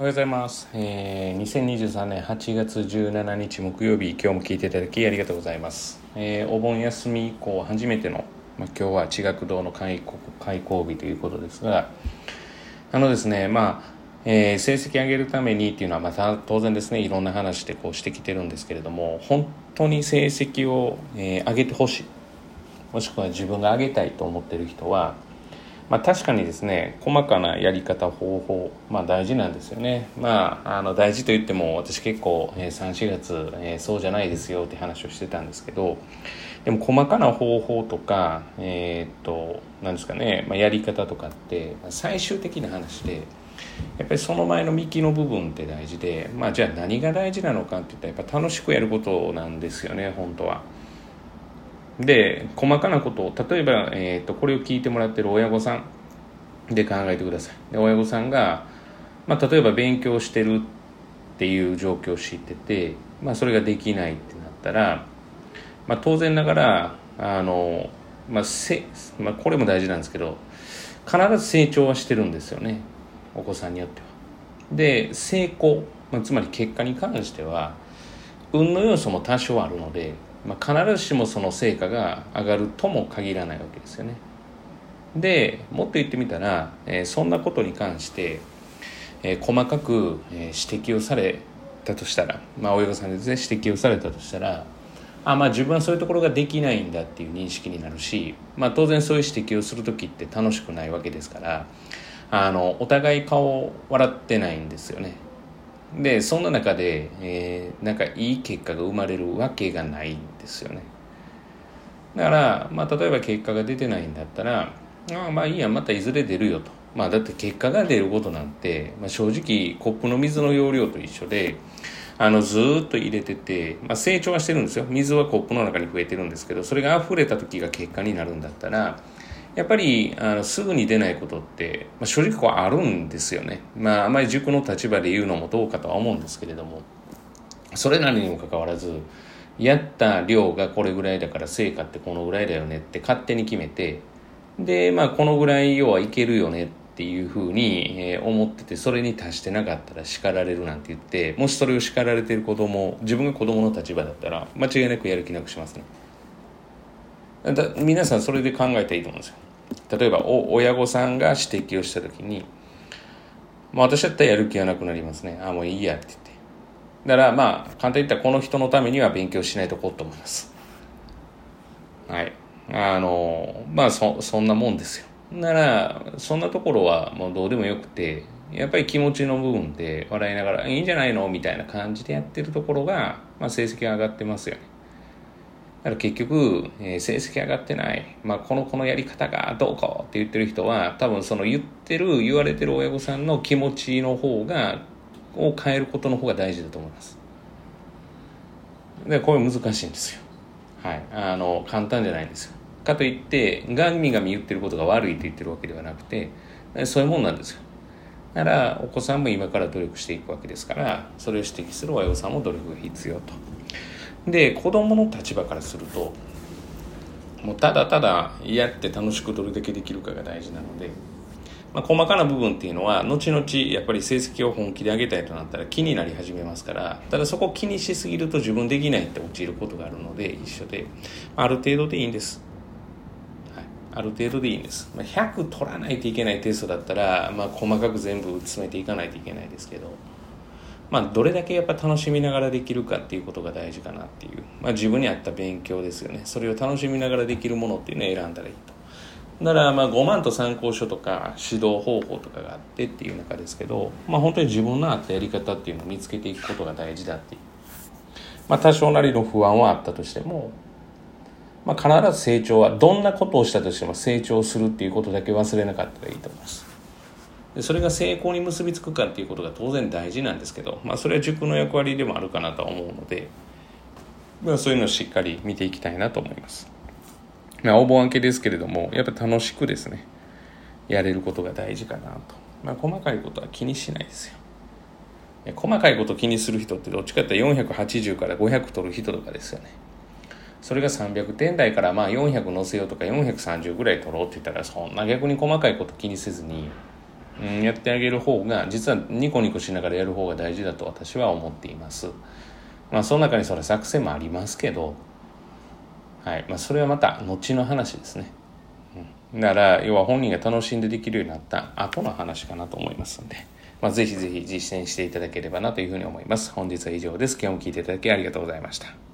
おはようございます、えー、2023年8月17日木曜日今日も聞いていただきありがとうございます、えーお盆休み以降初めての、まあ、今日は地学堂の開校開校日ということですがあのですねまあえー成績上げるためにっていうのはまた当然ですねいろんな話でこうしてきてるんですけれども本当に成績を、えー上げてほしいもしくは自分が上げたいと思ってる人はまあ、確かにですね細かなやり方方法、まあ、大事なんですよねまああの大事と言っても私結構、えー、34月、えーそうじゃないですよって話をしてたんですけどでも細かな方法とかえーっとなんですかね、まあ、やり方とかって最終的な話でやっぱりその前の幹の部分って大事でまあじゃあ何が大事なのかって言ったらやっぱ楽しくやることなんですよね本当は。で細かなことを例えば、えー、とこれを聞いてもらってる親御さんで考えてくださいで親御さんが、まあ、例えば勉強してるっていう状況を知ってて、まあ、それができないってなったら、まあ、当然ながらあの、まあせまあ、これも大事なんですけど必ず成長はしてるんですよねお子さんによっては。で成功、まあ、つまり結果に関しては運の要素も多少あるので、まあ、必ずしもその成果が上がるとも限らないわけですよね。でもっと言ってみたら、えーそんなことに関して、えー細かく、えー指摘をされたとしたら、まあ、親御さんにですね指摘をされたとしたらあまあ自分はそういうところができないんだっていう認識になるし、まあ、当然そういう指摘をする時って楽しくないわけですからあのお互い顔を笑ってないんですよね。でそんな中で、えーなんかいい結果が生まれるわけがないんですよね。だから、まあ、例えば結果が出てないんだったらあまあいいやまたいずれ出るよと。まあだって結果が出ることなんて、まあ、正直コップの水の容量と一緒であのずっと入れてて、まあ、成長はしてるんですよ。水はコップの中に増えてるんですけどそれが溢れた時が結果になるんだったらやっぱりあのすぐに出ないことって、まあ、正直こうあるんですよね。まああまり塾の立場で言うのもどうかとは思うんですけれどもそれなりにもかかわらずやった量がこれぐらいだから成果ってこのぐらいだよねって勝手に決めてでまあこのぐらい要はいけるよねっていうふうに、思っててそれに達してなかったら叱られるなんて言ってもしそれを叱られてる子供自分が子供の立場だったら間違いなくやる気なくしますね。だ皆さんそれで考えたらいいと思うんですよ例えば親御さんが指摘をした時に、まあ、私だったらやる気がなくなりますね。あもういいやって言って。だからまあ簡単に言ったらこの人のためには勉強しないとこうと思います。はい。あのまあそそんなもんですよ。ならそんなところはもうどうでもよくてやっぱり気持ちの部分で笑いながら「いいんじゃないの?」みたいな感じでやってるところが、まあ、成績が上がってますよね。だから結局、えー成績上がってない、まあ、このこのやり方がどうこうって言ってる人は多分その言ってる言われてる親御さんの気持ちの方がを変えることの方が大事だと思います。でこれ難しいんですよ。はい。あの簡単じゃないんですよ。かといってガンミガミ言ってることが悪いと言ってるわけではなくてそういうもんなんですよ。だからお子さんも今から努力していくわけですからそれを指摘する親御さんも努力が必要と。で子供の立場からするともうただただやって楽しくどれだけできるかが大事なので、まあ、細かな部分っていうのは後々やっぱり成績を本気で上げたいとなったら気になり始めますからただそこ気にしすぎると自分できないって陥ることがあるので一緒で。まある程度でいいんです。はい。ある程度でいいんです、まあ、100取らないといけないテストだったら、まあ、細かく全部詰めていかないといけないですけど、まあ、どれだけやっぱ楽しみながらできるかっていうことが大事かなっていう、まあ、自分に合った勉強ですよね。それを楽しみながらできるものっていうのを選んだらいいと。だからまあ5万と参考書とか指導方法とかがあってっていう中ですけど、まあ、本当に自分の合ったやり方っていうのを見つけていくことが大事だっていう、まあ、多少なりの不安はあったとしてもまあ、必ず成長はどんなことをしたとしても成長するっていうことだけ忘れなかったらいいと思います。それが成功に結びつくかっていうことが当然大事なんですけど、まあ、それは塾の役割でもあるかなとは思うので、まあ、そういうのをしっかり見ていきたいなと思います、まあ、お盆明けですけれどもやっぱ楽しくですねやれることが大事かなと、まあ、細かいことは気にしないですよ。細かいこと気にする人ってどっちかって480から500取る人とかですよね。それが300点台からまあ400乗せようとか430ぐらい取ろうって言ったらそんな逆に細かいこと気にせずにうん、やってあげる方が実はニコニコしながらやる方が大事だと私は思っていますまあその中にそれ作戦もありますけどはいまあそれはまた後の話ですね、うん、だから要は本人が楽しんでできるようになった後の話かなと思いますのでまあ、ぜひぜひ実践していただければなというふうに思います。本日は以上です。今日も聞いていただきありがとうございました。